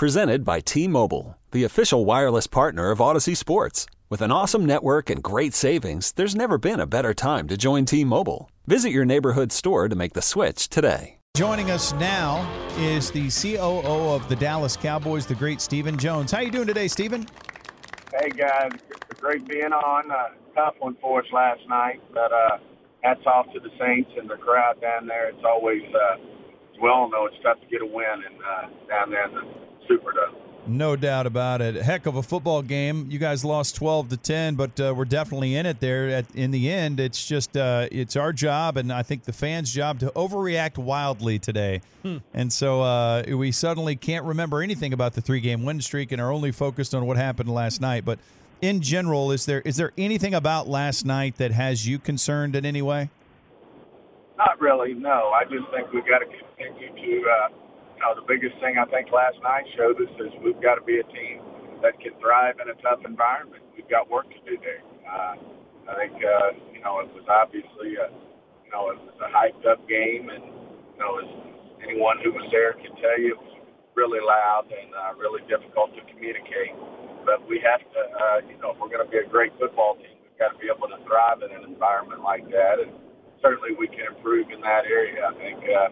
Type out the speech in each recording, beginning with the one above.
Presented by T Mobile, the official wireless partner of Audacy Sports. With an awesome network and great savings, there's never been a better time to join T Mobile. Visit your neighborhood store to make the switch today. Joining us now is the COO of the Dallas Cowboys, the great Stephen Jones. How you doing today, Stephen? Hey guys, great being on. Uh, tough one for us last night, but uh, hats off to the Saints and the crowd down there. It's always, uh, we all know it's tough to get a win and uh, down there in the Superdome. No doubt about it. Heck of a football game. You guys lost 12 to 10, but uh, we're definitely in it there. At, in the end, it's just uh, it's our job, and I think the fans' job to overreact wildly today. Hmm. And so uh, we suddenly can't remember anything about the three-game win streak and are only focused on what happened last night. But in general, is there is there anything about last night that has you concerned in any way? Not really. No, I just think we've got to continue to uh, you know, the biggest thing I think last night showed us is we've got to be a team that can thrive in a tough environment. We've got work to do there. Uh, I think, uh, you know, it was obviously a, you know, it was a hyped up game and, you know, as anyone who was there can tell you, it was really loud and uh, really difficult to communicate. But we have to, uh, you know, if we're going to be a great football team, we've got to be able to thrive in an environment like that. And certainly we can improve in that area. I think, uh,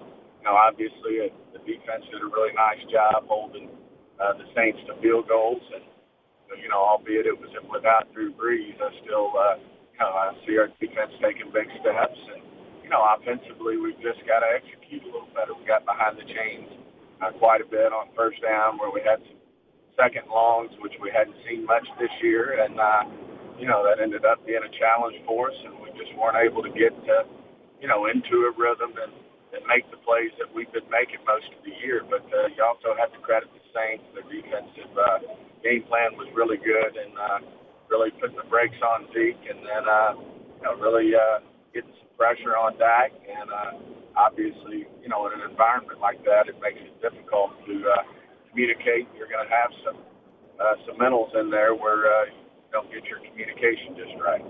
know, obviously, uh, the defense did a really nice job holding uh, the Saints to field goals, and you know, albeit it was without Drew Brees, I still, uh, you know, I see our defense taking big steps, and you know, offensively, we've just got to execute a little better. We got behind the chains uh, quite a bit on first down, where we had some second longs, which we hadn't seen much this year, and uh, you know, that ended up being a challenge for us, and we just weren't able to get, uh, you know, into a rhythm and and make the plays that we've been making most of the year. But uh, you also have to credit the Saints. Their defensive uh, game plan was really good and uh, really putting the brakes on Zeke and then uh, you know, really uh, getting some pressure on Dak. And uh, obviously, you know, in an environment like that, it makes it difficult to uh, communicate. You're going to have some uh, some mentals in there where uh, don't get your communication just right.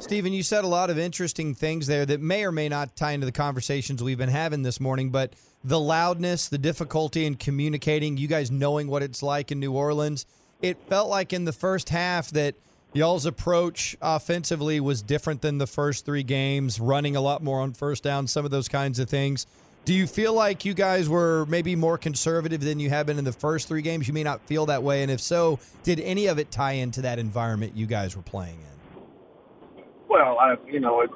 Stephen, you said a lot of interesting things there that may or may not tie into the conversations we've been having this morning, but the loudness, the difficulty in communicating, you guys knowing what it's like in New Orleans, it felt like in the first half that y'all's approach offensively was different than the first three games, running a lot more on first down, some of those kinds of things. Do you feel like you guys were maybe more conservative than you have been in the first three games? You may not feel that way. And if so, did any of it tie into that environment you guys were playing in? Well, I, you know, it,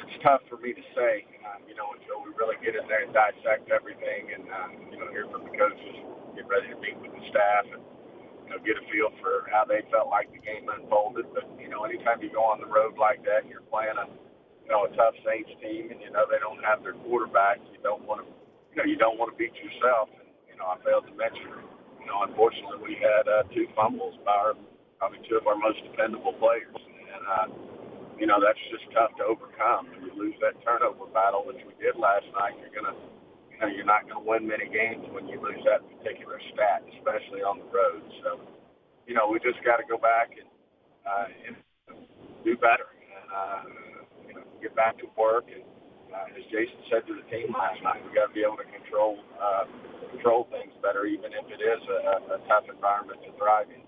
it's tough for me to say, uh, you know, until we really get in there and dissect everything and, uh, you know, hear from the coaches, get ready to meet with the staff and, you know, get a feel for how they felt like the game unfolded. But, you know, anytime you go on the road like that and you're playing a, you know, a tough Saints team and, you know, they don't have their quarterback, you don't want to, you know, you don't want to beat yourself. And, you know, I failed to mention, you know, unfortunately we had uh, two fumbles by our, probably two of our most dependable players. And, uh, you know, that's just tough to overcome. When you lose that turnover battle, which we did last night, you're gonna, you know, you're not gonna win many games when you lose that particular stat, especially on the road. So, you know, we just got to go back and, uh, and do better and, uh, get back to work. And uh, as Jason said to the team last night, we got to be able to control uh, control things better, even if it is a, a tough environment to thrive in.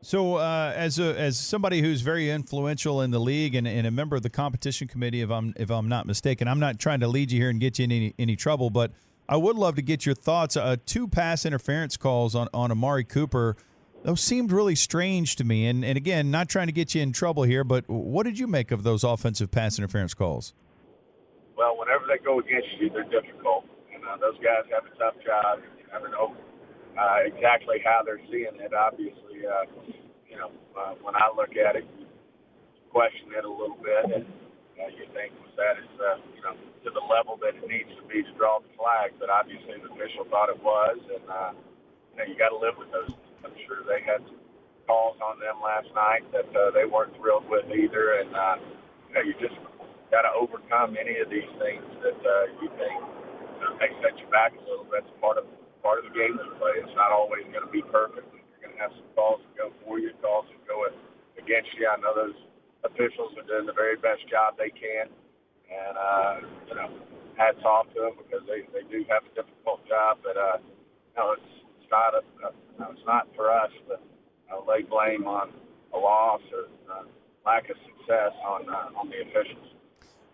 So, uh, as a, as somebody who's very influential in the league and, and, a member of the competition committee, if I'm if I'm not mistaken, I'm not trying to lead you here and get you in any, any trouble, but I would love to get your thoughts. Uh, two pass interference calls on on Amari Cooper, those seemed really strange to me. And and again, not trying to get you in trouble here, but what did you make of those offensive pass interference calls? Well, whenever they go against you, they're difficult, and uh, those guys have a tough job. You never know uh, exactly how they're seeing it. Obviously, uh, you know, uh, when I look at it, you question it a little bit, and uh, you think was that is, uh, you know, to the level that it needs to be to draw the flag. But obviously, the official thought it was, and uh, you know, you got to live with those. I'm sure they had some calls on them last night that uh, they weren't thrilled with either, and uh, you know, you just got to overcome any of these things that uh, you think uh, may set you back a little. That's part of part of the game we play. It's not always going to be perfect. You're going to have some calls that go for you, calls that go against you. I know those officials are doing the very best job they can, and uh, you know, hats off to them because they they do have a difficult job. But uh, you know, it's not a, a it's not for us to uh, lay blame on a loss or uh, lack of success on uh, on the officials.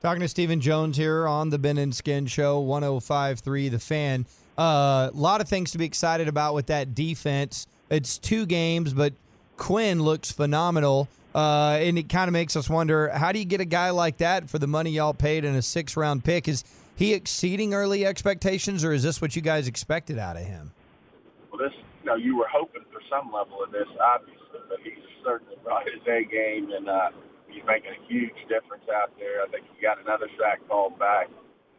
Talking to Stephen Jones here on the Ben and Skin Show, 105.3 The Fan. A uh, lot of things to be excited about with that defense. It's two games, but Quinn looks phenomenal. Uh, and it kind of makes us wonder how do you get a guy like that for the money y'all paid in a six round pick? Is he exceeding early expectations, or is this what you guys expected out of him? You know, you were hoping for some level of this, obviously, but he's certainly brought his A game, and uh, he's making a huge difference out there. I think he got another sack called back,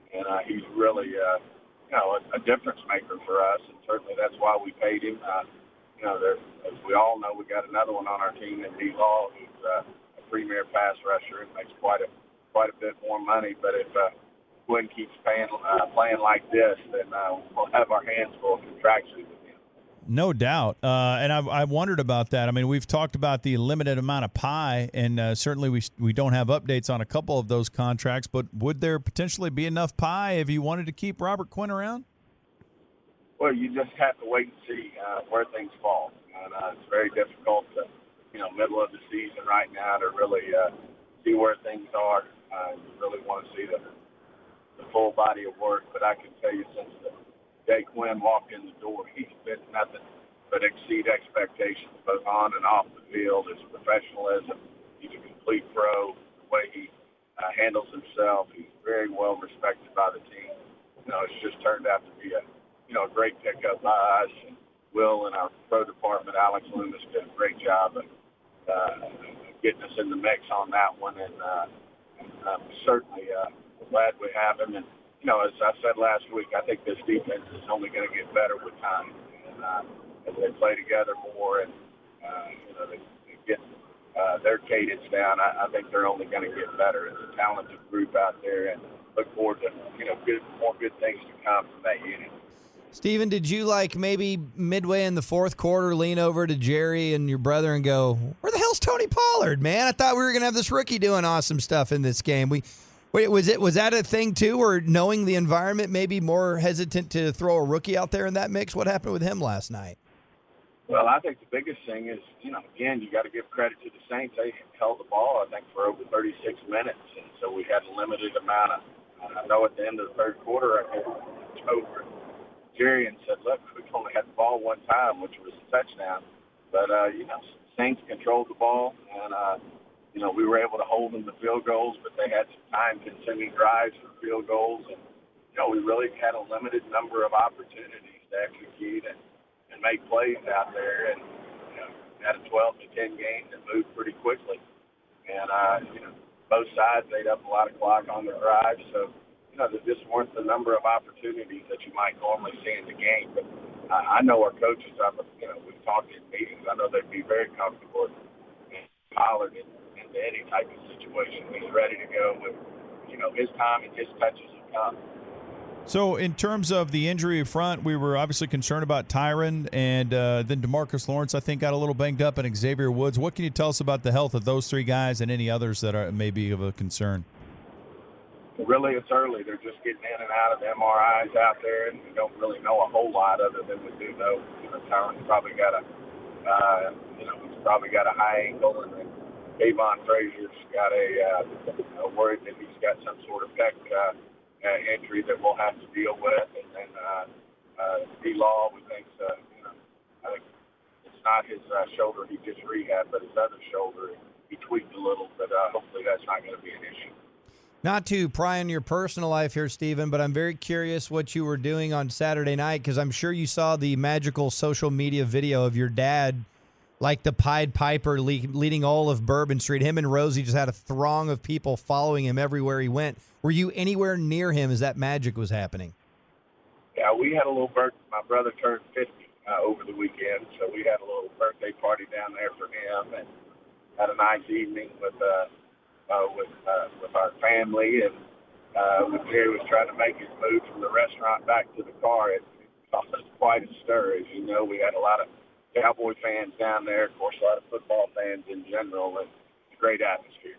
and uh, he's really, uh, you know, a, a difference maker for us, and certainly that's why we paid him. Uh, you know, there, as we all know, we got another one on our team in D. Law, who's uh, a premier pass rusher and makes quite a quite a bit more money. But if uh, Quinn keeps paying, uh, playing like this, then uh, we'll have our hands full contractually. No doubt, uh, and I've, I wondered about that. I mean, we've talked about the limited amount of pie, and uh, certainly we we don't have updates on a couple of those contracts. But would there potentially be enough pie if you wanted to keep Robert Quinn around? Well, you just have to wait and see uh, where things fall, and uh, it's very difficult to, you know, middle of the season right now to really uh, see where things are. Uh, you really want to see the the full body of work. But I can tell you since the day Quinn walked in the door, he's been nothing but exceed expectations, both on and off the field. His professionalism, he's a complete pro. The way he uh, handles himself, he's very well respected by the team. You know, it's just turned out to be a you know a great pickup by us. And Will and our pro department, Alex Loomis, did a great job of uh, getting us in the mix on that one, and uh, uh, certainly. Uh, glad we have him. And, you know, as I said last week, I think this defense is only going to get better with time. And uh, as they play together more and, uh, you know, they, they get uh, their cadence down, I, I think they're only going to get better. It's a talented group out there and look forward to, you know, good, more good things to come from that unit. Steven, did you like maybe midway in the fourth quarter lean over to Jerry and your brother and go, "Where the hell's Tony Pollard, man? I thought we were gonna have this rookie doing awesome stuff in this game." We Wait, was it was that a thing too, or knowing the environment, maybe more hesitant to throw a rookie out there in that mix? What happened with him last night? Well, I think the biggest thing is, you know, again, you got to give credit to the Saints. They held the ball, I think, for over 36 minutes, and so we had a limited amount of. I know at the end of the third quarter, I came over Jerry and said, "Look, we've only had the ball one time, which was a touchdown, but uh, you know, Saints controlled the ball, and uh, you know, we were able to hold them to field goals, but they had some time-consuming drives for field goals, and you know, we really had a limited number of opportunities to execute and, and make plays out there, and you know, had a 12 to 10 game that moved pretty quickly, and uh, you know, both sides ate up a lot of clock on their drives, so you know, there just weren't the number of opportunities that you might normally see in the game, but. I, I know our coaches. I'm, you know, we've talked in meetings. I know they'd be very comfortable with Pollard and into any type of situation. He's ready to go with, you know, his time and his touches have come. So, in terms of the injury front, we were obviously concerned about Tyron, and uh, then Demarcus Lawrence, I think, got a little banged up, and Xavier Woods. What can you tell us about the health of those three guys and any others that are maybe of a concern? Really, it's early. They're just getting in and out of MRIs out there, and we don't really know a whole lot other than we do know. You know, Tyron's probably got a, uh, you know, he's probably got a high ankle, and Avon Frazier's got a, uh, a worried that he's got some sort of pec uh, uh, injury that we'll have to deal with, and then uh, uh, D. Law, we think, uh, you know, think it's not his uh, shoulder he just rehabbed, but his other shoulder he tweaked a little, but uh, hopefully that's not going to be an issue. Not to pry on your personal life here, Stephen, but I'm very curious what you were doing on Saturday night because I'm sure you saw the magical social media video of your dad like the Pied Piper leading all of Bourbon Street. Him and Rosie just had a throng of people following him everywhere he went. Were you anywhere near him as that magic was happening? Yeah, we had a little birthday. My brother turned 50 uh, over the weekend, so we had a little birthday party down there for him and had a nice evening with uh, uh, with uh, with our family. And uh, when Jerry was trying to make his move from the restaurant back to the car, it caused quite a stir. As you know, we had a lot of Cowboy fans down there, of course, a lot of football fans in general, and it's a great atmosphere.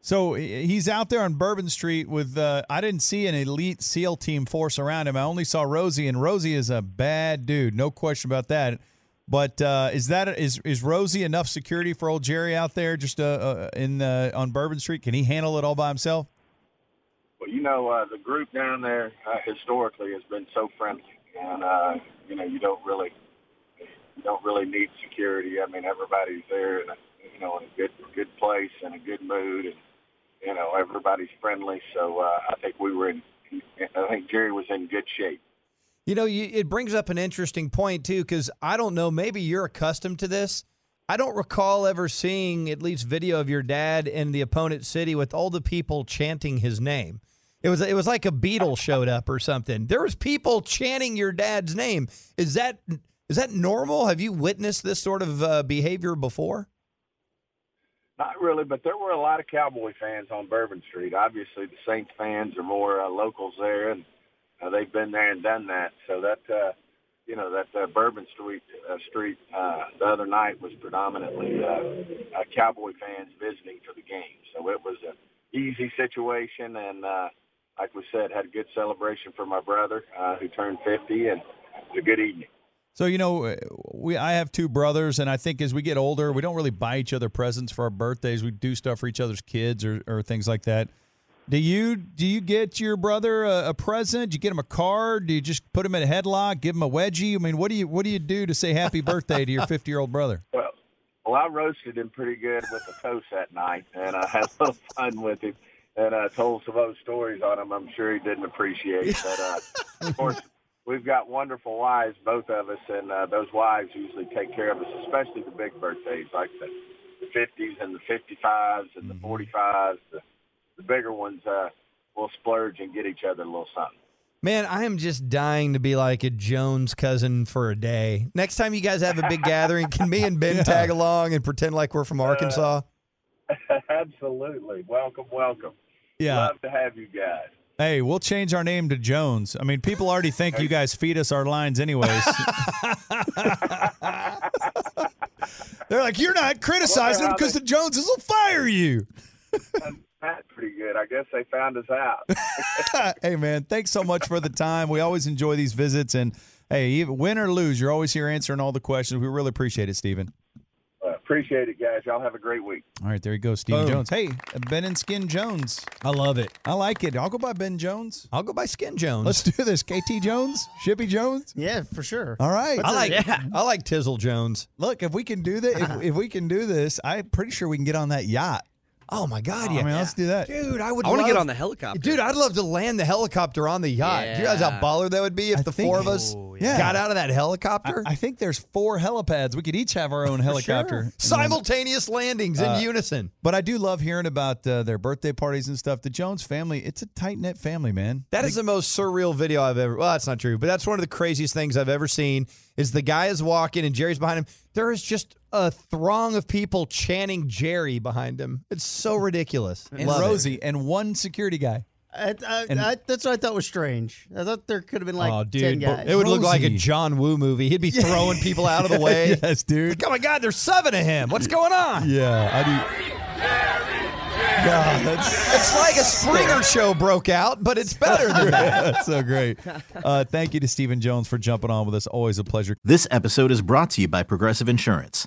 So he's out there on Bourbon Street with. Uh, I didn't see an elite SEAL team force around him. I only saw Rosie, and Rosie is a bad dude, no question about that. But uh, is that is is Rosie enough security for old Jerry out there just uh, uh, in on Bourbon Street? Can he handle it all by himself? Well, you know, uh, the group down there uh, historically has been so friendly, and uh, you know, you don't really you don't really need security. I mean, everybody's there in a you know in a good good place and a good mood, and you know everybody's friendly. So uh, I think we were in. I think Jerry was in good shape. You know, you, it brings up an interesting point too, because I don't know. Maybe you're accustomed to this. I don't recall ever seeing at least video of your dad in the opponent city with all the people chanting his name. It was it was like a Beatle showed up or something. There was people chanting your dad's name. Is that is that normal? Have you witnessed this sort of uh, behavior before? Not really, but there were a lot of Cowboy fans on Bourbon Street. Obviously, the Saints fans are more uh, locals there, and uh, they've been there and done that. So that uh, you know that uh, Bourbon Street uh, Street uh, the other night was predominantly uh, uh, Cowboy fans visiting for the game. So it was an easy situation, and uh, like we said, had a good celebration for my brother uh, who turned 50, and it was a good evening. So you know, we I have two brothers, and I think as we get older, we don't really buy each other presents for our birthdays. We do stuff for each other's kids or, or things like that. Do you do you get your brother a, a, present? Do you get him a card? Do you just put him in a headlock, give him a wedgie? I mean, what do you what do you do to say happy birthday to your fifty year old brother? Well, well, I roasted him pretty good with a toast that night, and I had little fun with him, and I told some old stories on him. I'm sure he didn't appreciate, but uh, of course. We've got wonderful wives, both of us, and uh, those wives usually take care of us, especially the big birthdays like the, the 50s and the 55s and the 45s. Mm-hmm. The, the bigger ones, uh, we'll splurge and get each other a little something. Man, I am just dying to be like a Jones cousin for a day. Next time you guys have a big gathering, can me and Ben yeah. tag along and pretend like we're from uh, Arkansas? Uh, absolutely. Welcome, welcome. Yeah. Love to have you guys. Hey, we'll change our name to Jones. I mean, people already think you guys feed us our lines anyways. They're like, you're not criticizing them because the Joneses will fire you. That's pretty good. I guess they found us out. hey, man, thanks so much for the time. We always enjoy these visits. And hey, win or lose, you're always here answering all the questions. We really appreciate it, Stephen. Appreciate it, guys. Y'all have a great week. All right, there you go, Stephen Jones. Hey, Ben and Skin Jones. I love it. I like it. I'll go by Ben Jones. I'll go by Skin Jones. Let's do this. KT Jones, Shippy Jones. Yeah, for sure. All right. I like. Yeah. I like Tizzle Jones. Look, if we can do that, if, if we can do this, I'm pretty sure we can get on that yacht. Oh my God! Oh, yeah, I mean, let's do that, dude. I would. I want to get on the helicopter, dude. I'd love to land the helicopter on the yacht. Yeah. Do you realize how baller that would be if I the think, four of us yeah. got out of that helicopter? I, I, think there's four helipads. We could each have our own helicopter. Sure. Simultaneous then, landings in uh, unison. But I do love hearing about uh, their birthday parties and stuff. The Jones family, it's a tight knit family, man. That is the most surreal video I've ever. Well, that's not true, but that's one of the craziest things I've ever seen. Is the guy is walking and Jerry's behind him. There is just a throng of people chanting Jerry behind him. It's so ridiculous. And Love Rosie it. and one security guy. I, I, and, I, that's what I thought was strange. I thought there could have been like oh, dude, 10 guys. It would Rosie. look like a John Woo movie. He'd be throwing people out of the way. yes, dude. Like, oh my God, there's seven of him. What's going on? Yeah, I do. God, that's, it's like a Springer show broke out, but it's better than that. that's so great. Uh, thank you to Stephen Jones for jumping on with us. Always a pleasure. This episode is brought to you by Progressive Insurance.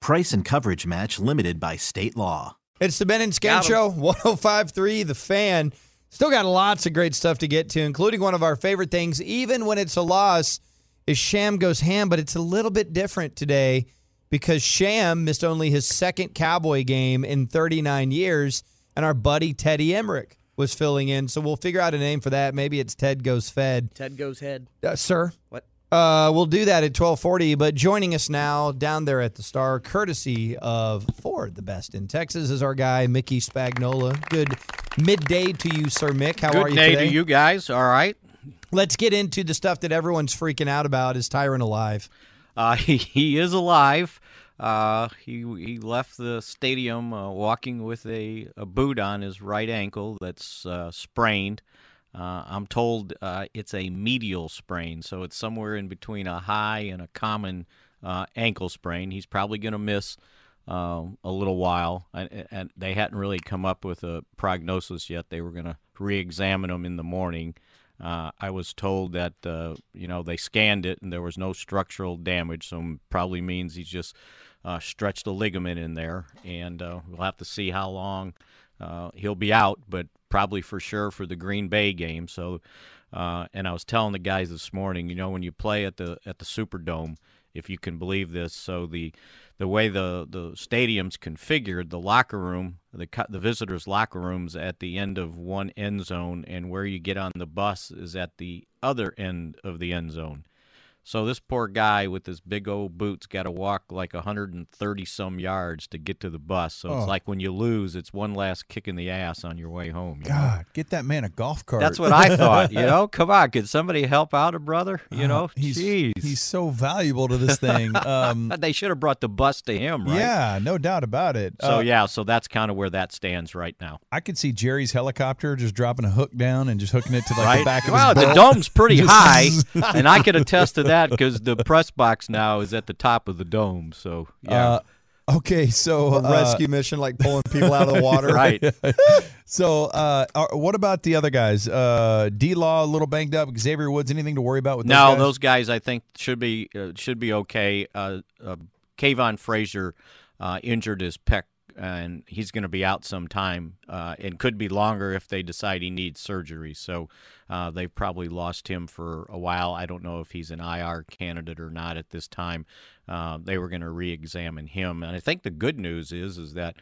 Price and coverage match limited by state law. It's the Ben and Skin Show, 1053, The Fan. Still got lots of great stuff to get to, including one of our favorite things, even when it's a loss, is Sham Goes Ham, but it's a little bit different today because Sham missed only his second Cowboy game in 39 years, and our buddy Teddy Emmerich was filling in. So we'll figure out a name for that. Maybe it's Ted Goes Fed. Ted Goes Head. Uh, sir? What? Uh, we'll do that at 1240. But joining us now down there at the Star, courtesy of Ford, the best in Texas, is our guy, Mickey Spagnola. Good midday to you, Sir Mick. How Good are you day today? to you guys. All right. Let's get into the stuff that everyone's freaking out about. Is Tyron alive? Uh, he, he is alive. Uh, he he left the stadium uh, walking with a, a boot on his right ankle that's uh, sprained. Uh, I'm told uh, it's a medial sprain, so it's somewhere in between a high and a common uh, ankle sprain. He's probably going to miss um, a little while, and, and they hadn't really come up with a prognosis yet. They were going to re-examine him in the morning. Uh, I was told that uh, you know they scanned it and there was no structural damage, so probably means he's just uh, stretched a ligament in there, and we'll have to see how long he'll be out, but probably for sure for the Green Bay game. So, uh, and I was telling the guys this morning, you know, when you play at the at the Superdome, if you can believe this, so the the way the the stadium's configured, the locker room, the the visitors' locker rooms at the end of one end zone, and where you get on the bus is at the other end of the end zone. So this poor guy with his big old boots got to walk like 130 some yards to get to the bus. So Oh. it's like when you lose, it's one last kick in the ass on your way home. you know? God, get that man a golf cart. That's what I thought. You know, come on, could somebody help out a brother? You Oh, know, he's jeez. he's so valuable to this thing. Um, they should have brought the bus to him, right? Yeah, no doubt about it. So Uh, yeah, so that's kind of where that stands right now. I could see Jerry's helicopter just dropping a hook down and just hooking it to like right? the back of wow, his the belt. dome's pretty high, and I could attest to that because the press box now is at the top of the dome. So yeah, Uh, okay, so A uh, rescue mission, like pulling people out of the water. right. So, uh, uh, what about the other guys? Uh, D Law a little banged up. Xavier Woods, anything to worry about with those no, guys? those guys I think should be uh, should be okay. Uh, uh, Kavon Frazier uh, injured his pec, and he's going to be out some time, uh, and could be longer if they decide he needs surgery. So uh, they've probably lost him for a while. I don't know if he's an IR candidate or not at this time. Uh, they were going to re-examine him, and I think the good news is is that.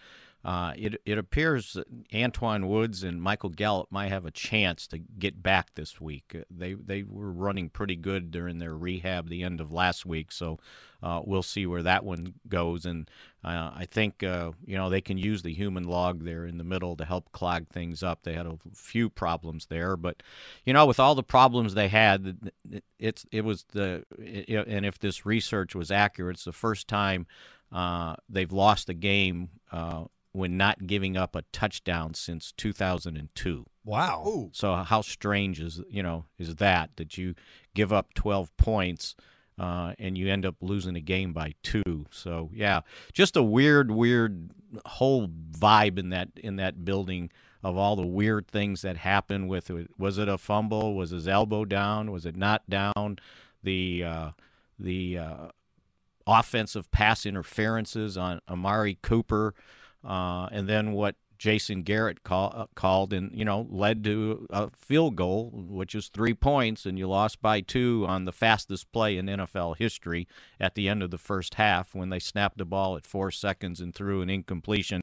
Uh, it it appears Antwaun Woods and Michael Gallup might have a chance to get back this week. They they were running pretty good during their rehab the end of last week, so uh, we'll see where that one goes. And uh, I think uh, you know they can use the human log there in the middle to help clog things up. They had a few problems there, but you know with all the problems they had, it, it's it was the it, and if this research was accurate, it's the first time uh, they've lost a game. Uh, when not giving up a touchdown since 2002. Wow. So how strange is you know is that that you give up 12 points uh, and you end up losing a game by two? So yeah, just a weird, weird whole vibe in that in that building of all the weird things that happened with it. Was it a fumble? Was his elbow down? Was it not down? The uh, the uh, offensive pass interferences on Amari Cooper, uh, and then what Jason Garrett call, uh, called and you know led to a field goal, which is three points, and you lost by two on the fastest play in NFL history at the end of the first half when they snapped the ball at four seconds and threw an incompletion,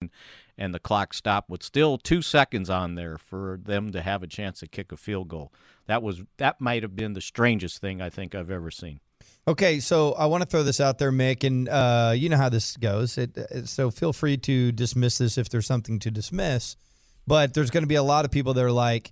and the clock stopped with still two seconds on there for them to have a chance to kick a field goal. That was that might have been the strangest thing I think I've ever seen. Okay, so I want to throw this out there, Mick, and uh, you know how this goes. It, it- so feel free to dismiss this if there's something to dismiss. But there's going to be a lot of people that are like,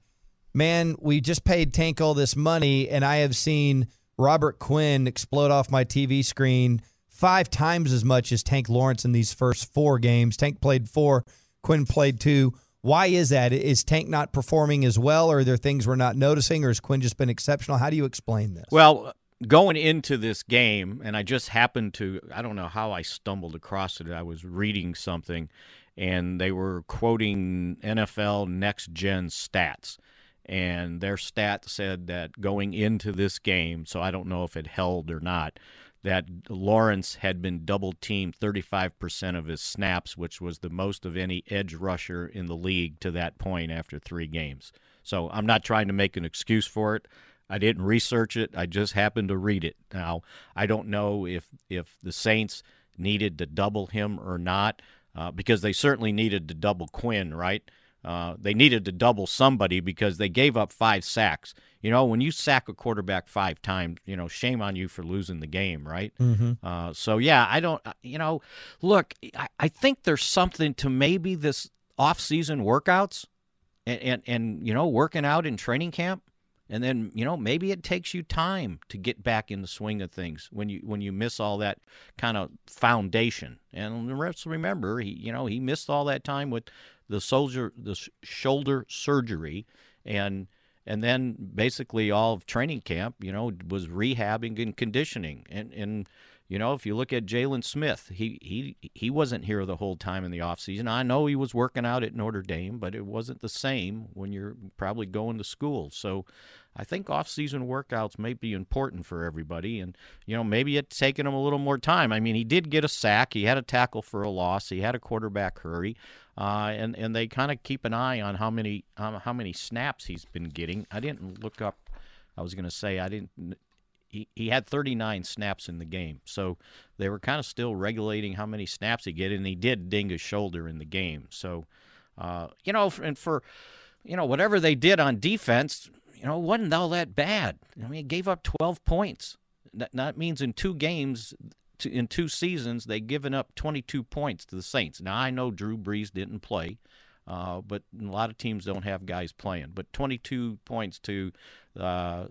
"Man, we just paid Tank all this money, and I have seen Robert Quinn explode off my TV screen five times as much as Tank Lawrence in these first four games. Tank played four, Quinn played two. Why is that? Is Tank not performing as well, or are there things we're not noticing, or has Quinn just been exceptional? How do you explain this? Well, going into this game, and I just happened to, I don't know how I stumbled across it. I was reading something, and they were quoting NFL next gen stats. And their stat said that going into this game, so I don't know if it held or not, that Lawrence had been double teamed 35% of his snaps, which was the most of any edge rusher in the league to that point after three games. So I'm not trying to make an excuse for it. I didn't research it. I just happened to read it. Now, I don't know if if the Saints needed to double him or not, uh, because they certainly needed to double Quinn, right? Uh, they needed to double somebody because they gave up five sacks. You know, when you sack a quarterback five times, you know, shame on you for losing the game, right? Mm-hmm. Uh, so yeah, I don't. uh, You know, look, I, I think there's something to maybe this off-season workouts. and, and and you know working out in training camp and then you know maybe it takes you time to get back in the swing of things when you when you miss all that kind of foundation. And rest remember he you know he missed all that time with the soldier the shoulder surgery. And and then basically all of training camp you know was rehabbing and conditioning. And and you know, if you look at Jaylon Smith, he he he wasn't here the whole time in the offseason. I know he was working out at Notre Dame, but it wasn't the same when you're probably going to school. So I think off-season workouts may be important for everybody, and you know maybe it's taken him a little more time. I mean, he did get a sack, he had a tackle for a loss, he had a quarterback hurry, uh, and and they kind of keep an eye on how many um, how many snaps he's been getting. I didn't look up. I was going to say I didn't he, he had 39 snaps in the game. So they were kind of still regulating how many snaps he get, and he did ding his shoulder in the game. So, uh, you know, and for, you know, whatever they did on defense, you know, wasn't all that bad. I mean, he gave up 12 points. That, that means in two games, in two seasons, they've given up 22 points to the Saints. Now, I know Drew Brees didn't play. Uh, but a lot of teams don't have guys playing. But 22 points to uh,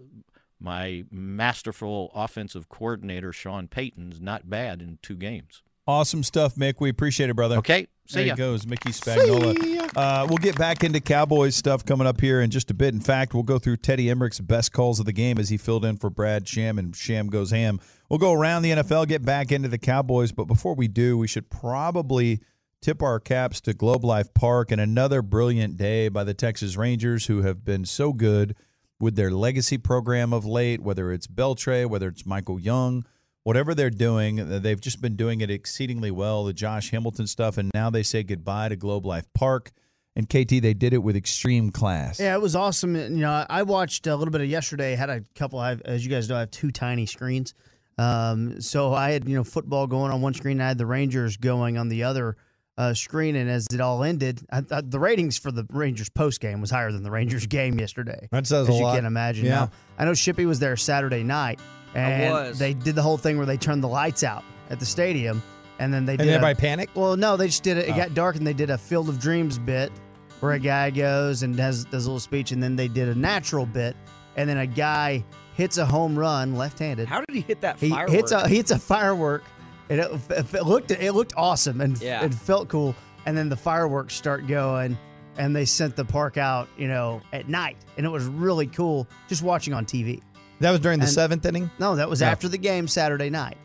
my masterful offensive coordinator Sean Payton's not bad in two games. Awesome stuff, Mick. We appreciate it, brother. Okay, see there ya. he goes, Mickey Spagnola. Uh, we'll get back into Cowboys stuff coming up here in just a bit. In fact, we'll go through Teddy Emmerich's best calls of the game as he filled in for Brad Sham and Sham goes ham. We'll go around the NFL, get back into the Cowboys, but before we do, we should probably tip our caps to Globe Life Park and another brilliant day by the Texas Rangers, who have been so good with their legacy program of late, whether it's Beltre, whether it's Michael Young, whatever they're doing, uh, they've just been doing it exceedingly well. The Josh Hamilton stuff, and now they say goodbye to Globe Life Park. And KT, they did it with extreme class. Yeah, it was awesome. You know, I watched a little bit of yesterday. Had a couple. I've, as you guys know, I have two tiny screens. Um, so I had you know football going on one screen. I had the Rangers going on the other uh, screen, and as it all ended, I, I, the ratings for the Rangers post game was higher than the Rangers game yesterday. That says as a you lot. can imagine. Yeah. Now, I know Shippy was there Saturday night, and they did the whole thing where they turned the lights out at the stadium, and then they And did. everybody a, panicked? Well, no, they just did it. It Oh. got dark, and they did a Field of Dreams bit where a guy goes and has does a little speech, and then they did a natural bit, and then a guy hits a home run left-handed. How did he hit that He firework? hits a he hits a firework. And It, it looked it looked awesome and Yeah. it felt cool. And then the fireworks start going, and they sent the park out, you know, at night, and it was really cool just watching on TV. That was during the And- seventh inning? No, that was No. after the game Saturday night,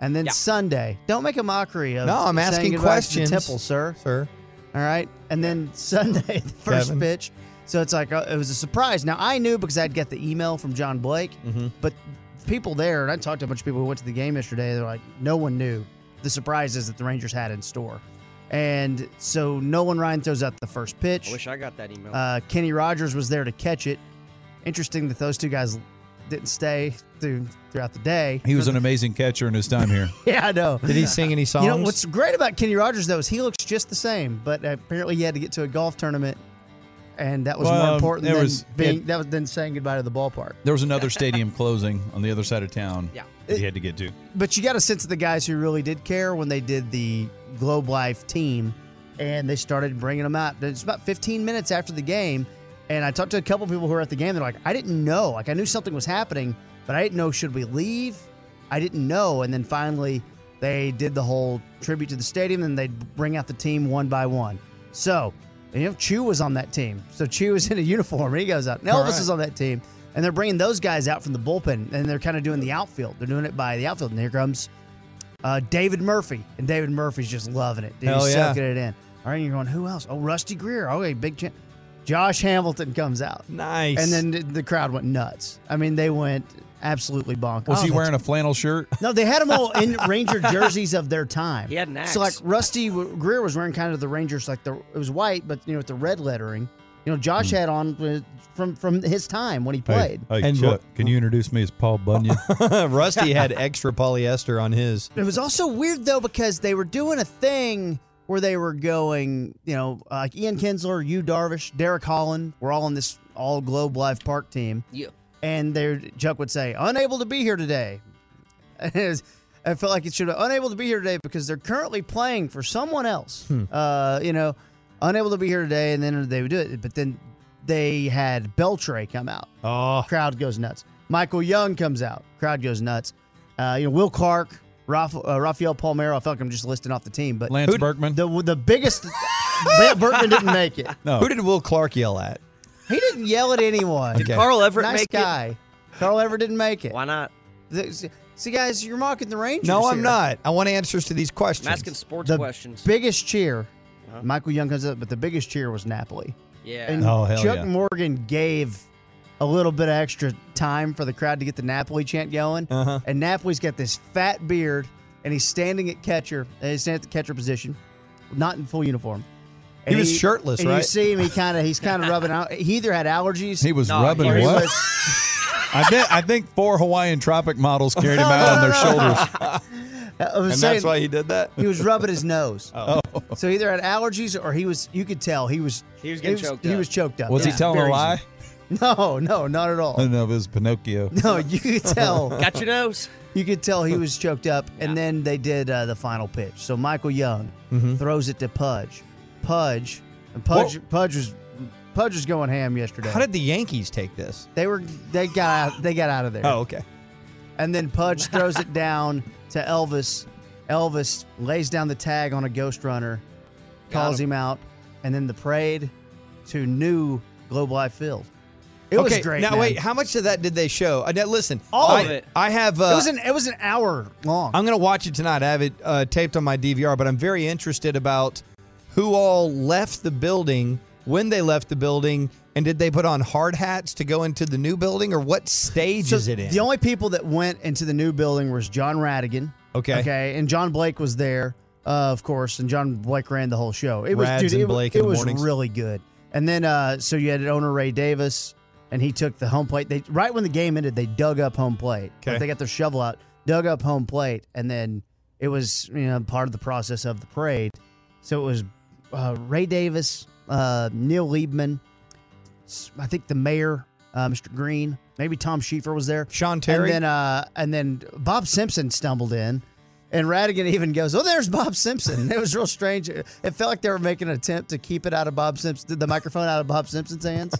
and then Yeah. Sunday. Don't make a mockery of. No, I'm asking goodbye to questions. Temple, sir. Sir. All right, and then Sunday, the first Kevin. pitch. So it's like uh, it was a surprise. Now I knew because I'd get the email from John Blake, Mm-hmm. but people there, and I talked to a bunch of people who went to the game yesterday. They're like, no one knew the surprises that the Rangers had in store, and so Nolan Ryan throws out the first pitch. I wish I got that email. Uh, Kenny Rogers was there to catch it. Interesting that those two guys didn't stay through throughout the day. He was an amazing catcher in his time here. yeah, I know. Did he sing any songs? You know what's great about Kenny Rogers though is he looks just the same, but apparently he had to get to a golf tournament, and that was Well, more important than was- being it- that was than saying goodbye to the ballpark. There was another stadium closing on the other side of town Yeah. that he had to get to. But you got a sense of the guys who really did care when they did the Globe Life team, and they started bringing them out. It's about 15 minutes after the game, and I talked to a couple people who were at the game. They're like, I didn't know. Like I knew something was happening, but I didn't know should we leave. I didn't know, and then finally they did the whole tribute to the stadium, and they'd bring out the team one by one. So. You know, Choo was on that team. So Choo was in a uniform and he goes out. And Elvis right. is on that team. And they're bringing those guys out from the bullpen and they're kind of doing the outfield. They're doing it by the outfield. And here comes uh, David Murphy. And David Murphy's just loving it. Dude, Hell he's yeah. soaking it in. All right, and you're going, who else? Oh, Rusty Greer. Okay, big chance. Josh Hamilton comes out. Nice. And then the- the crowd went nuts. I mean, they went absolutely bonkers. Was he Oh, wearing a flannel shirt? no, they had them all in Ranger jerseys of their time. He had an So like. Rusty Greer was wearing kind of the Rangers, like the it was white, but you know with the red lettering. You know, Josh had on from from his time when he played. Hey, hey And Chuck, what- can you introduce me as Paul Bunyan? Rusty had extra polyester on his. It was also weird though because they were doing a thing where they were going, you know, uh, like Ian Kinsler, you Darvish, Derek Holland, we're all in this all Globe Life Park team. Yeah. And their Chuck would say, "Unable to be here today." And it was- I felt like it should have unable to be here today because they're currently playing for someone else. Uh, you know, unable to be here today, and then they would do it. But then they had Beltre come out. Oh, Crowd goes nuts. Michael Young comes out. Crowd goes nuts. Uh, you know, Will Clark, Raf- uh, Rafael Palmeiro. I feel like I'm just listing off the team, but Lance Berkman. the the biggest Berkman didn't make it. no. who did Will Clark yell at? He didn't yell at anyone. Okay. Carl Everett nice make guy. Carl Everett didn't make it? it. Why not? The- See, guys, you're mocking the Rangers. No, I'm here. not. I want answers to these questions. I'm asking sports The questions. biggest cheer. Michael Young comes up, but the biggest cheer was Napoli. yeah. And Oh, hell Chuck yeah. Morgan gave a little bit of extra time for the crowd to get the Napoli chant going. Uh-huh. And Napoli's got this fat beard, and he's standing at catcher. uh, He's standing at the catcher position, not in full uniform. And He was shirtless, and You see him. He kind of he's kind of rubbing out. He either had allergies. He was No, rubbing or he what? was- I think I think four Hawaiian tropic models carried him out on their shoulders. And saying, that's why he did that. he was rubbing his nose. Oh. So either had allergies or he was. You could tell he was. He was getting choked He up. was choked up. Was he Yeah, telling a lie? easy. No, no, not at all. No, no, it was Pinocchio. No, you could tell. Got your nose. You could tell he was choked up, and then they did uh, the final pitch. So Michael Young throws it to Pudge. Pudge, and Pudge, Pudge was Pudge was going ham yesterday. How did the Yankees take this? they were? They got out. They got out of there. Oh, okay. And then Pudge throws it down to Elvis. Elvis lays down the tag on a ghost runner, calls him. out, and then the parade to new Globe Life Field. It okay, was great. Now man. wait, how much of that did they show? Uh, now, listen, All I, of it. I have. Uh, it was an it was an hour long. I'm going to watch it tonight. I have it uh, taped on my DVR, but I'm very interested about who all left the building, when they left the building, and did they put on hard hats to go into the new building, or what stage So is it in? The only people that went into the new building was John Rhadigan. Okay. Okay, and John Blake was there, uh, of course, and John Blake ran the whole show. It was Rads dude, and it, Blake it was mornings. really good. And then uh, so you had owner Ray Davis, and he took the home plate. They right when the game ended, they dug up home plate. Okay. they got their shovel out, dug up home plate, and then it was you know part of the process of the parade. So it was uh, Ray Davis, uh, Neil Leibman, I think the mayor, uh, Mr. Green, maybe Tom Schieffer was there. Sean Terry? And then, uh, and then Bob Simpson stumbled in. And Rhadigan even goes, "Oh, there's Bob Simpson." It was real strange. It felt like they were making an attempt to keep it out of Bob Simpson, the microphone out of Bob Simpson's hands.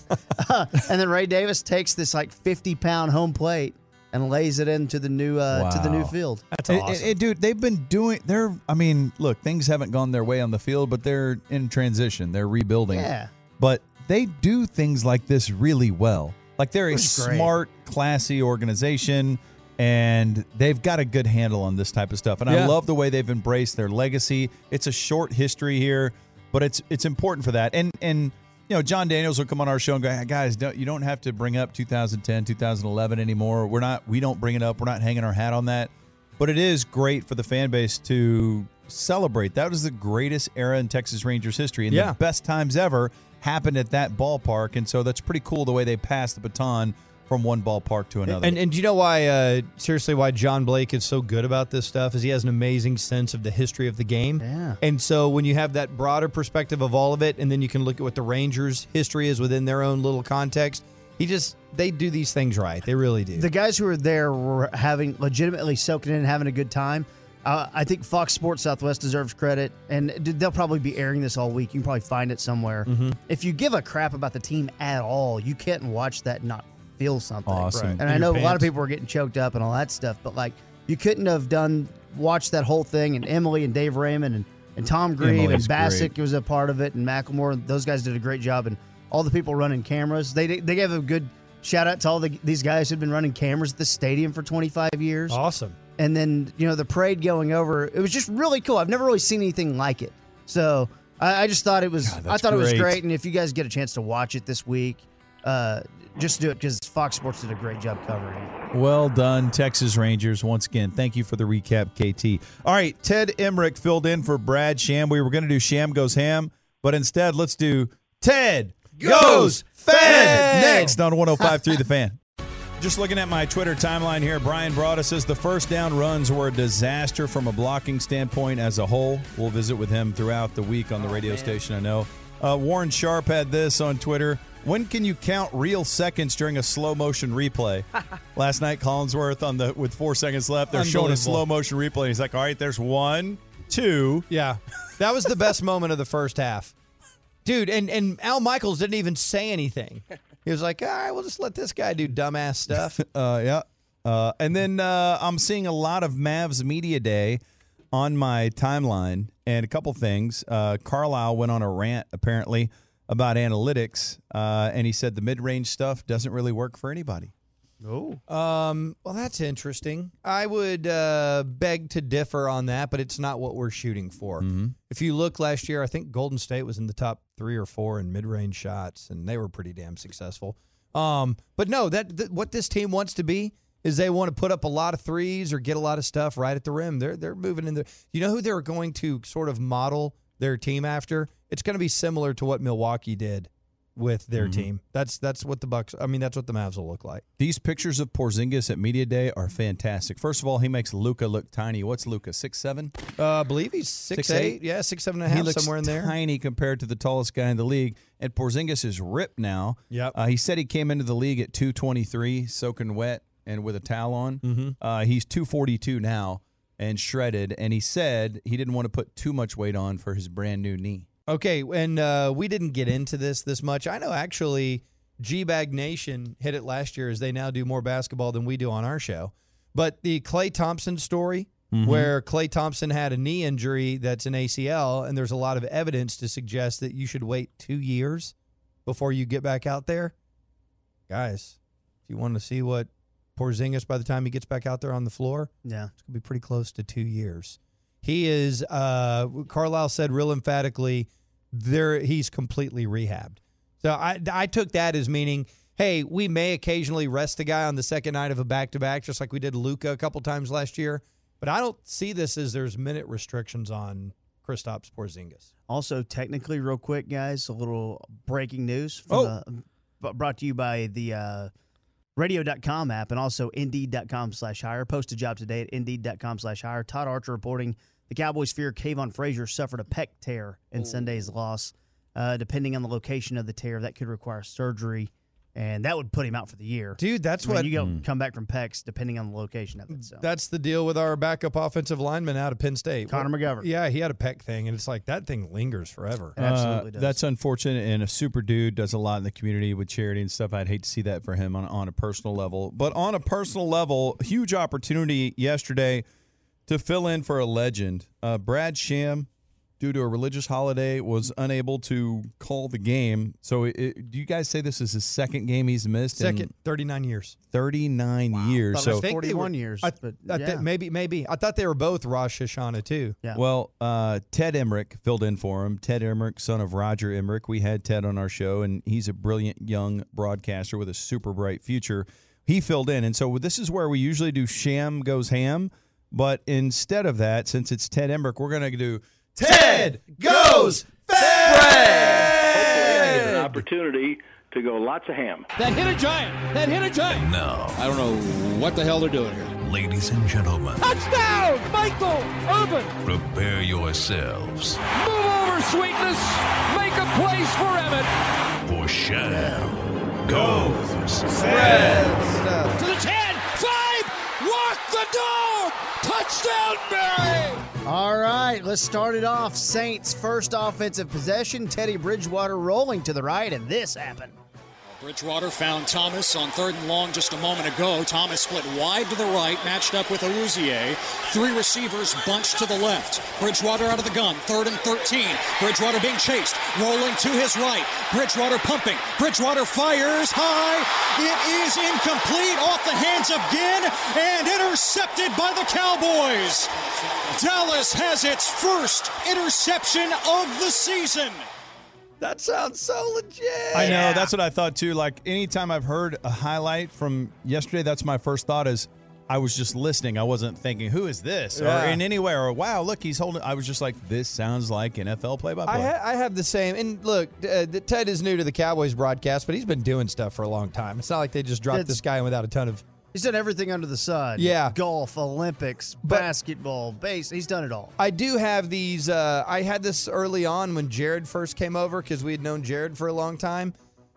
Uh, and then Ray Davis takes this like 50 pound home plate and lays it into the new uh, to the new field. That's It- awesome. it- it- dude, they've been doing. They're. I mean, look, things haven't gone their way on the field, but they're in transition. They're rebuilding. Yeah. But they do things like this really well. Like they're a great. smart, classy organization, and they've got a good handle on this type of stuff. And I love the way they've embraced their legacy. It's a short history here, but it's it's important for that. And and you know, Jon Daniels will come on our show and go, "Hey, guys, don't, you don't have to bring up 2010, 2011 anymore. We're not, we don't bring it up. We're not hanging our hat on that. But it is great for the fan base to celebrate. That was the greatest era in Texas Rangers history, and Yeah. the best times ever happened at that ballpark. And so that's pretty cool the way they passed the baton from one ballpark to another. And and do you know why? Uh, seriously, why John Blake is so good about this stuff is he has an amazing sense of the history of the game. Yeah. And so when you have that broader perspective of all of it, and then you can look at what the Rangers' history is within their own little context, he just they do these things right. They really do. The guys who were there were having legitimately soaking in and having a good time. Uh, I think Fox Sports Southwest deserves credit, and they'll probably be airing this all week. You can probably find it somewhere. Mm-hmm. If you give a crap about the team at all, you can't watch that not feel something. Awesome. And In I your know a lot of people were getting choked up and all that stuff, but like you couldn't have done watched that whole thing. And Emily and Dave Raymond and, and Tom Grieve Emily's and Bassick great. was a part of it, and McLemore. Those guys did a great job, and all the people running cameras. They they gave a good shout out to all the, these guys who'd been running cameras at the stadium for 25 years. awesome. And then you know the parade going over. It was just really cool. I've never really seen anything like it. So I, I just thought it was. God, I that's thought it was great. great. And if you guys get a chance to watch it this week, uh, just do it because Fox Sports did a great job covering it. Well done, Texas Rangers. Once again, thank you for the recap, KT. All right, Ted Emmerich filled in for Brad Sham. We were going to do Sham Goes Ham, but instead, let's do Ted Goes Fan next on 105.3 The Fan. Just looking at my Twitter timeline here, Brian Broaddus says the first down runs were a disaster from a blocking standpoint as a whole. We'll visit with him throughout the week on the radio oh, station, I know. Uh, Warren Sharp had this on Twitter. When can you count real seconds during a slow motion replay? Last night, Collinsworth on the with four seconds left, they're showing a slow motion replay. He's like, "All right, there's one, two. Yeah, that was the best moment of the first half. dude. And and Al Michaels didn't even say anything. He was like, "All right, we'll just let this guy do dumbass stuff." Uh, yeah. Uh, and then uh, I'm seeing a lot of Mavs Media Day on my timeline, and a couple things. Uh, Carlisle went on a rant apparently about analytics, uh, and he said the mid-range stuff doesn't really work for anybody. Oh. Um, well, that's interesting. I would uh, beg to differ on that, but it's not what we're shooting for. If you look last year, I think Golden State was in the top three or four in mid-range shots, and they were pretty damn successful. Um, but no, that, that what this team wants to be is they want to put up a lot of threes or get a lot of stuff right at the rim. They're they're moving in there. You know who they're going to sort of model their team after? It's going to be similar to what Milwaukee did with their team. That's that's what the Bucks. I mean, that's what the Mavs will look like. These pictures of Porzingis at Media Day are fantastic. First of all, he makes Luka look tiny. What's Luka? Six seven. Uh, I believe he's six, Six, eight. eight? Yeah, six seven and a he half looks somewhere in there. tiny compared to the tallest guy in the league. And Porzingis is ripped now. Yep. Uh, he said he came into the league at 223, soaking wet and with a towel on. Mm-hmm. Uh, he's 242 now and shredded. And he said he didn't want to put too much weight on for his brand new knee. Okay, and uh, we didn't get into this this much. I know actually, G Bag Nation hit it last year as they now do more basketball than we do on our show. But the Klay Thompson story, where Klay Thompson had a knee injury that's an ACL, and there's a lot of evidence to suggest that you should wait two years before you get back out there. Guys, if you want to see what Porzingis by the time he gets back out there on the floor, Yeah. it's gonna be pretty close to two years. He is. Uh, Carlisle said real emphatically, there he's completely rehabbed. So I I took that as meaning, hey, we may occasionally rest a guy on the second night of a back to back, just like we did Luka a couple times last year. But I don't see this as there's minute restrictions on Kristaps Porzingis. Also, technically, real quick, guys, a little breaking news. Oh. the, brought to you by the uh, radio.com app and also indeed.com slash hire. Post a job today at indeed.com slash hire. Todd Archer reporting the Cowboys fear Kavon Frazier suffered a pec tear in Sunday's loss. Uh, depending on the location of the tear, that could require surgery, and that would put him out for the year. Dude, that's I mean, what you go come back from pecs, depending on the location of it. So. that's the deal with our backup offensive lineman out of Penn State. Connor McGovern. Yeah, he had a pec thing, and it's like that thing lingers forever. It absolutely Uh, does. That's unfortunate, and a super dude does a lot in the community with charity and stuff. I'd hate to see that for him on, on a personal level. But on a personal level, huge opportunity yesterday to fill in for a legend. Uh, Brad Sham, due to a religious holiday, was unable to call the game. So, it, it- do you guys say this is his second game he's missed in Second, 39 years. 39 years? Thought So, was think they 41 years, I, but I yeah. think maybe, maybe. I thought they were both Rosh Hashanah too. Yeah. Well, uh, Ted Emrich filled in for him. Ted Emrich, son of Roger Emrich. We had Ted on our show, and he's a brilliant young broadcaster with a super bright future. He filled in. And so this is where we usually do Sham Goes Ham. But instead of that, since it's Ted Emrich, we're going to do Ted Goes Hopefully, I get an opportunity to go lots of ham. That hit a giant. That hit a giant. Now, I don't know what the hell they're doing here. ladies and gentlemen, Touchdown, Michael Irvin. prepare yourselves Move over, sweetness. Make a place for Emmett. for Sham Goes To the 10, 5, walk the dog. Touchdown, Barry. All right, let's start it off. Saints' first offensive possession. Teddy Bridgewater rolling to the right, and this happened. Bridgewater found Thomas on third and long just a moment ago. Thomas split wide to the right, matched up with Awuzie. Three receivers bunched to the left. Bridgewater out of the gun, third and 13. Bridgewater being chased, rolling to his right. Bridgewater pumping. Bridgewater fires high. It is incomplete off the hands of Ginn and intercepted by the Cowboys. Dallas has its first interception of the season. That sounds so legit. I know. That's what I thought too. Like anytime I've heard a highlight from yesterday, that's my first thought is I was just listening. I wasn't thinking, who is this? Yeah. Or in any way, or wow, look, he's holding. I was just like, this sounds like NFL play by play. I have the same. And look, uh, Ted is new to the Cowboys broadcast, but he's been doing stuff for a long time. It's not like they just dropped It's- this guy in without a ton of. He's done everything under the sun. Yeah. Golf, Olympics, But- basketball, base. He's done it all. I do have these. Uh, I had this early on when Jared first came over because we had known Jared for a long time.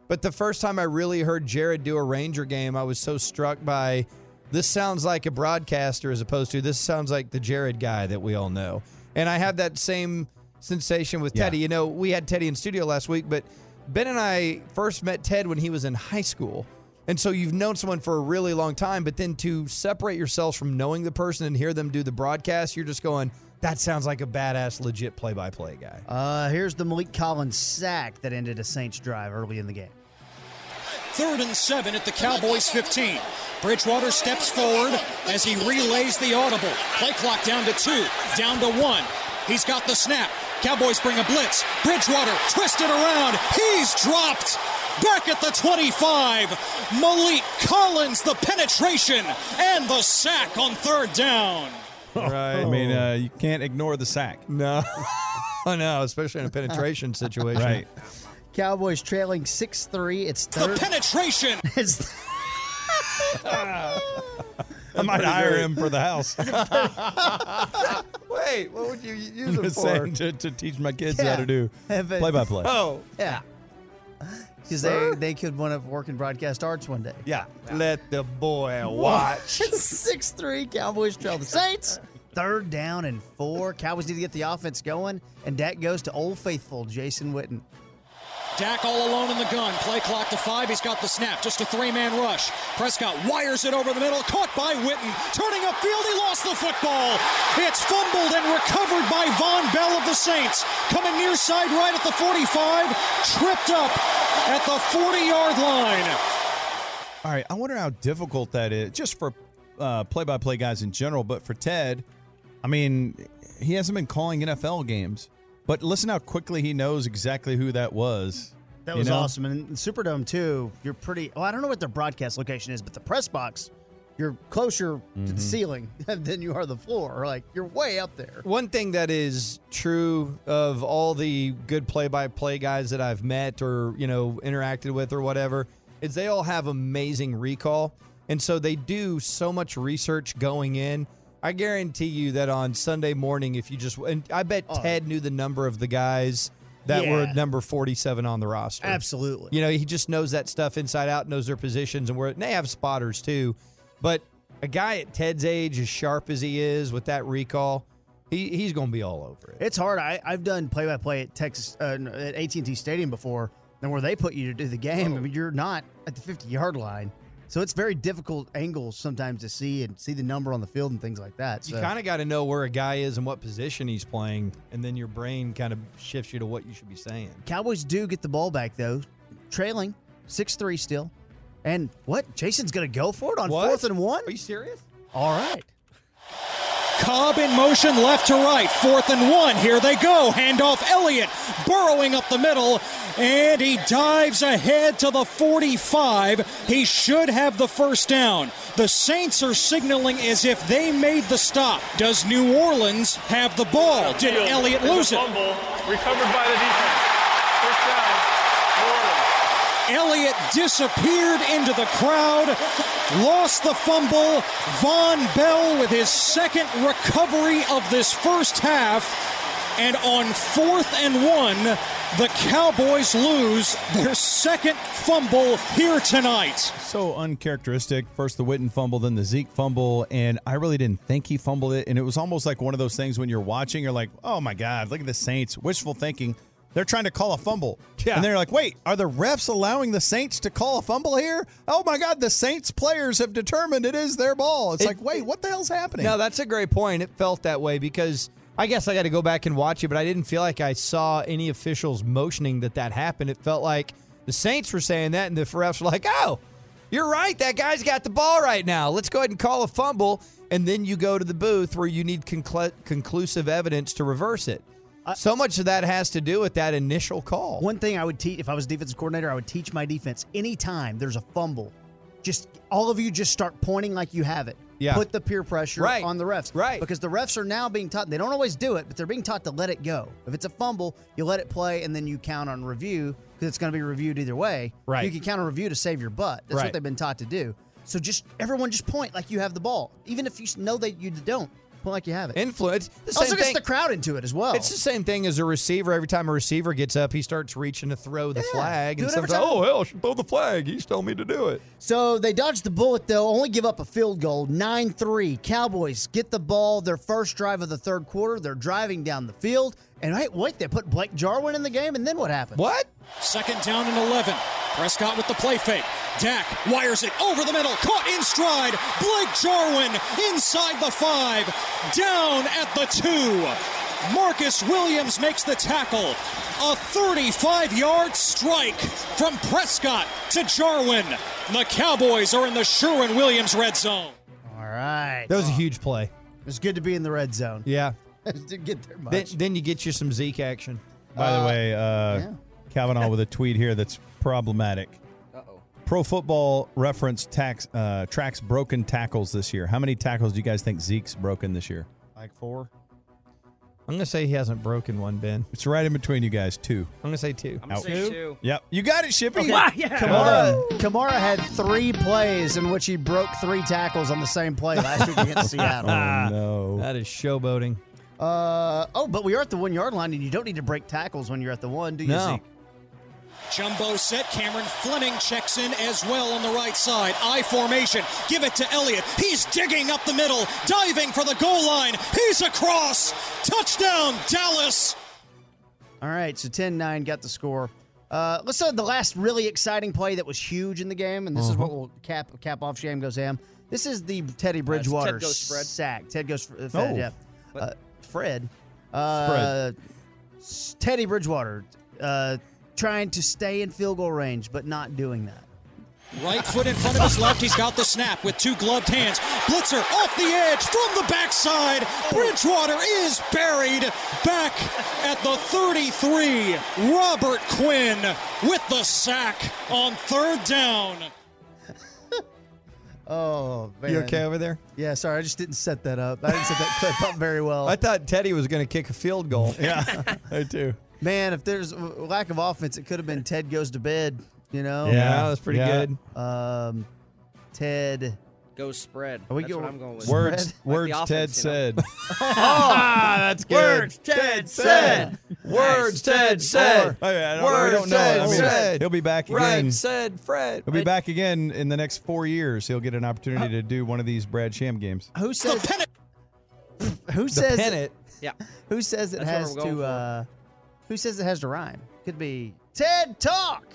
But the first time I really heard Jared do a Ranger game, I was so struck by this sounds like a broadcaster as opposed to this sounds like the Jared guy that we all know. And I have that same sensation with Yeah. Teddy. You know, we had Teddy in studio last week, but Ben and I first met Ted when he was in high school. And so you've known someone for a really long time, but then to separate yourselves from knowing the person and hear them do the broadcast, you're just going, that sounds like a badass, legit play by play guy. Uh, here's the Maliek Collins sack that ended a Saints drive early in the game. Third and seven at the Cowboys 15. Bridgewater steps forward as he relays the audible. Play clock down to two, down to one. He's got the snap. Cowboys bring a blitz. Bridgewater twisted around. He's dropped. Back at the 25. Maliek Collins, the penetration and the sack on third down. Right. I mean, uh, you can't ignore the sack. No. I know, especially in a penetration situation. Right. Cowboys trailing 6 3. It's The penetration. it's I might hire him for the house. Wait, what would you use it Just for? to, to teach my kids how to do Have it- play by play. Oh, yeah. Because they, they could want to work in broadcast arts one day. Yeah. let the boy watch. 6 3. Cowboys trail the Saints. Third down and four. Cowboys need to get the offense going. And Dak goes to Old Faithful, Jason Witten. Dak all alone in the gun. Play clock to five. He's got the snap. Just a three man rush. Prescott wires it over the middle. Caught by Witten. Turning upfield. He lost the football. It's fumbled and recovered by Vonn Bell of the Saints. Coming near side right at the 45. Tripped up at the 40 yard line. All right. I wonder how difficult that is, just for uh, play-by-play guys in general, but for Ted, I mean, he hasn't been calling NFL games, but listen how quickly he knows exactly who that was. That You was know? awesome. And Superdome, too, you're pretty. Well, I don't know what their broadcast location is, but the press box, you're closer to Mm-hmm. the ceiling than you are the floor. Like, you're way up there. One thing that is true of all the good play-by-play guys that I've met or you know interacted with or whatever is they all have amazing recall, and so they do so much research going in. I guarantee you that on Sunday morning, if you just and I bet Ted knew the number of the guys that were number forty-seven on the roster. Absolutely. You know, he just knows that stuff inside out, knows their positions, and where and they have spotters too. But a guy at Ted's age, as sharp as he is with that recall, he he's going to be all over it. It's hard. I, I've done play by play at Texas uh, at AT and T Stadium before, and where they put you to do the game, I mean, you're not at the 50 yard line, so it's very difficult angles sometimes to see and see the number on the field and things like that. You kind of got to know where a guy is and what position he's playing, and then your brain kind of shifts you to what you should be saying. Cowboys do get the ball back though, trailing six three still, and what? Jason's gonna go for it on What? fourth and one. Are you serious? All right. Cobb in motion left to right. Fourth and one. Here they go. Handoff Elliott burrowing up the middle. And he dives ahead to the 45. He should have the first down. The Saints are signaling as if they made the stop. Does New Orleans have the ball? Did Elliott lose it? Fumble recovered by the defense. First down. New Orleans. Elliott disappeared into the crowd, lost the fumble. Vonn Bell with his second recovery of this first half. And on fourth and one, the Cowboys lose their second fumble here tonight. So uncharacteristic. First the Witten fumble, then the Zeke fumble, and I really didn't think he fumbled it. And it was almost like one of those things when you're watching, you're like, "Oh my God, look at the Saints!" Wishful thinking. They're trying to call a fumble, Yeah. and they're like, "Wait, are the refs allowing the Saints to call a fumble here?" Oh my God, the Saints players have determined it is their ball. It's It- like, wait, what the hell's happening? No, that's a great point. It felt that way because I guess I got to go back and watch it, but I didn't feel like I saw any officials motioning that that happened. It felt like the Saints were saying that, and the refs were like, "Oh, you're right. That guy's got the ball right now. Let's go ahead and call a fumble." And then you go to the booth where you need conclu- conclusive evidence to reverse it. So much of that has to do with that initial call. One thing I would teach if I was defensive coordinator, I would teach my defense anytime there's a fumble, just all of you just start pointing like you have it. Yeah. Put the peer pressure Right. on the refs. Right. Because the refs are now being taught, they don't always do it, but they're being taught to let it go. If it's a fumble, you let it play and then you count on review because it's going to be reviewed either way. Right. You can count on review to save your butt. That's Right. what they've been taught to do. So just everyone just point like you have the ball. Even if you know that you don't, Point like you have it. Influence. The also gets thing. the crowd into it as well. It's the same thing as a receiver. Every time a receiver gets up, he starts reaching to throw the flag, do and sometimes, oh hell, I should throw the flag. He's telling me to do it. So they dodged the bullet, though, only give up a field goal, 9 3. Cowboys get the ball, their first drive of the third quarter. They're driving down the field. And wait, wait, they put Blake Jarwin in the game, and then what happened? What? Second down and 11. Prescott with the play fake. Dak wires it over the middle, caught in stride. Blake Jarwin inside the five, down at the two. Marcus Williams makes the tackle. A 35 yard strike from Prescott to Jarwin. The Cowboys are in the Sherwin Williams red zone. All right. That was a huge play. It's good to be in the red zone. Yeah. Didn't get there much. Then, then you get you some Zeke action. By the way, uh, yeah. Kavanaugh with a tweet here that's problematic. Uh-oh. Pro Football Reference tax, uh, tracks broken tackles this year. How many tackles do you guys think Zeke's broken this year? like four. I'm gonna say he hasn't broken one, Ben. It's right in between you guys, two. I'm gonna say two. I'm gonna say two. Yep, you got it, Shippy. Kamara, Kamara had three plays in which he broke three tackles on the same play last week against Seattle. Oh no. That is showboating. Uh, oh, but we are at the one yard line, and you don't need to break tackles when you're at the one, do you, No. Zeke? Jumbo set. Cameron Fleming checks in as well on the right side. I formation. Give it to Elliott. He's digging up the middle, diving for the goal line. He's across. Touchdown, Dallas. All right, so 10 9 got the score. Uh, let's say the last really exciting play that was huge in the game, and this is Uh-huh. what will cap cap off Sham Goes Ham. This is the Teddy Bridgewater Ted Goes Fred. sack. Ted goes uh, Fred, Oh. yeah. Uh, Fred. Uh, s- Teddy Bridgewater uh, trying to stay in field goal range, but not doing that. Right foot in front of his left. He's got the snap with two gloved hands. Blitzer off the edge from the backside. Bridgewater is buried back at the 33. Robert Quinn with the sack on third down. Oh, man. You okay over there? Yeah, sorry, I just didn't set that up. I didn't set that clip up very well. I thought Teddy was gonna kick a field goal. Yeah, I do. Man, if there's lack of offense, it could have been Ted goes to bed. You know, Yeah, that was pretty Yeah. good. Um, Ted. Go spread. Are we That's go- what I'm going with. Words, Spread? words. the Ted you know? said. Ah, that's good. Words Ted said. Words Ted said. Oh, yeah, I don't, Words we don't know. Ted mean, said. he'll be back again. Right said Fred. He'll be back again in the next four years. He'll get an opportunity to do one of these Brad Sham games. Who The says? pennant. Who The says? pennant. Yeah. Who says it That's what has we're going to? for. Uh, who says it has to rhyme? Could be Ted Talk.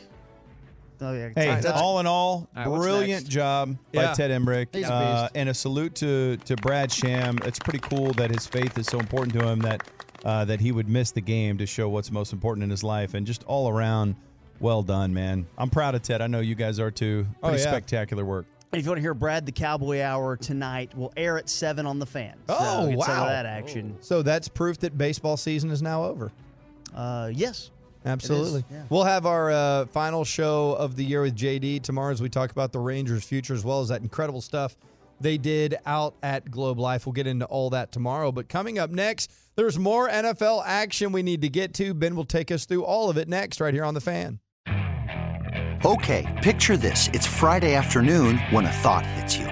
Oh yeah. Hey, Ted all in all, All right, brilliant next? job by Yeah. Ted Emrich. He's a Uh, and a salute to, to Brad Sham. It's pretty cool that his faith is so important to him that uh, that he would miss the game to show what's most important in his life. And just all around, well done, man. I'm proud of Ted. I know you guys are too. Oh, Pretty yeah. spectacular work. If you want to hear Brad the Cowboy Hour tonight, we'll air at seven on the fan. So Oh, get some of wow. that action. So that's proof that baseball season is now over. Uh, yes. Absolutely. yeah. We'll have our uh, final show of the year with JD tomorrow as we talk about the Rangers' future as well as that incredible stuff they did out at Globe Life. We'll get into all that tomorrow. But coming up next, there's more NFL action we need to get to. Ben will take us through all of it next, right here on The Fan. Okay, picture this. It's Friday afternoon when a thought hits you.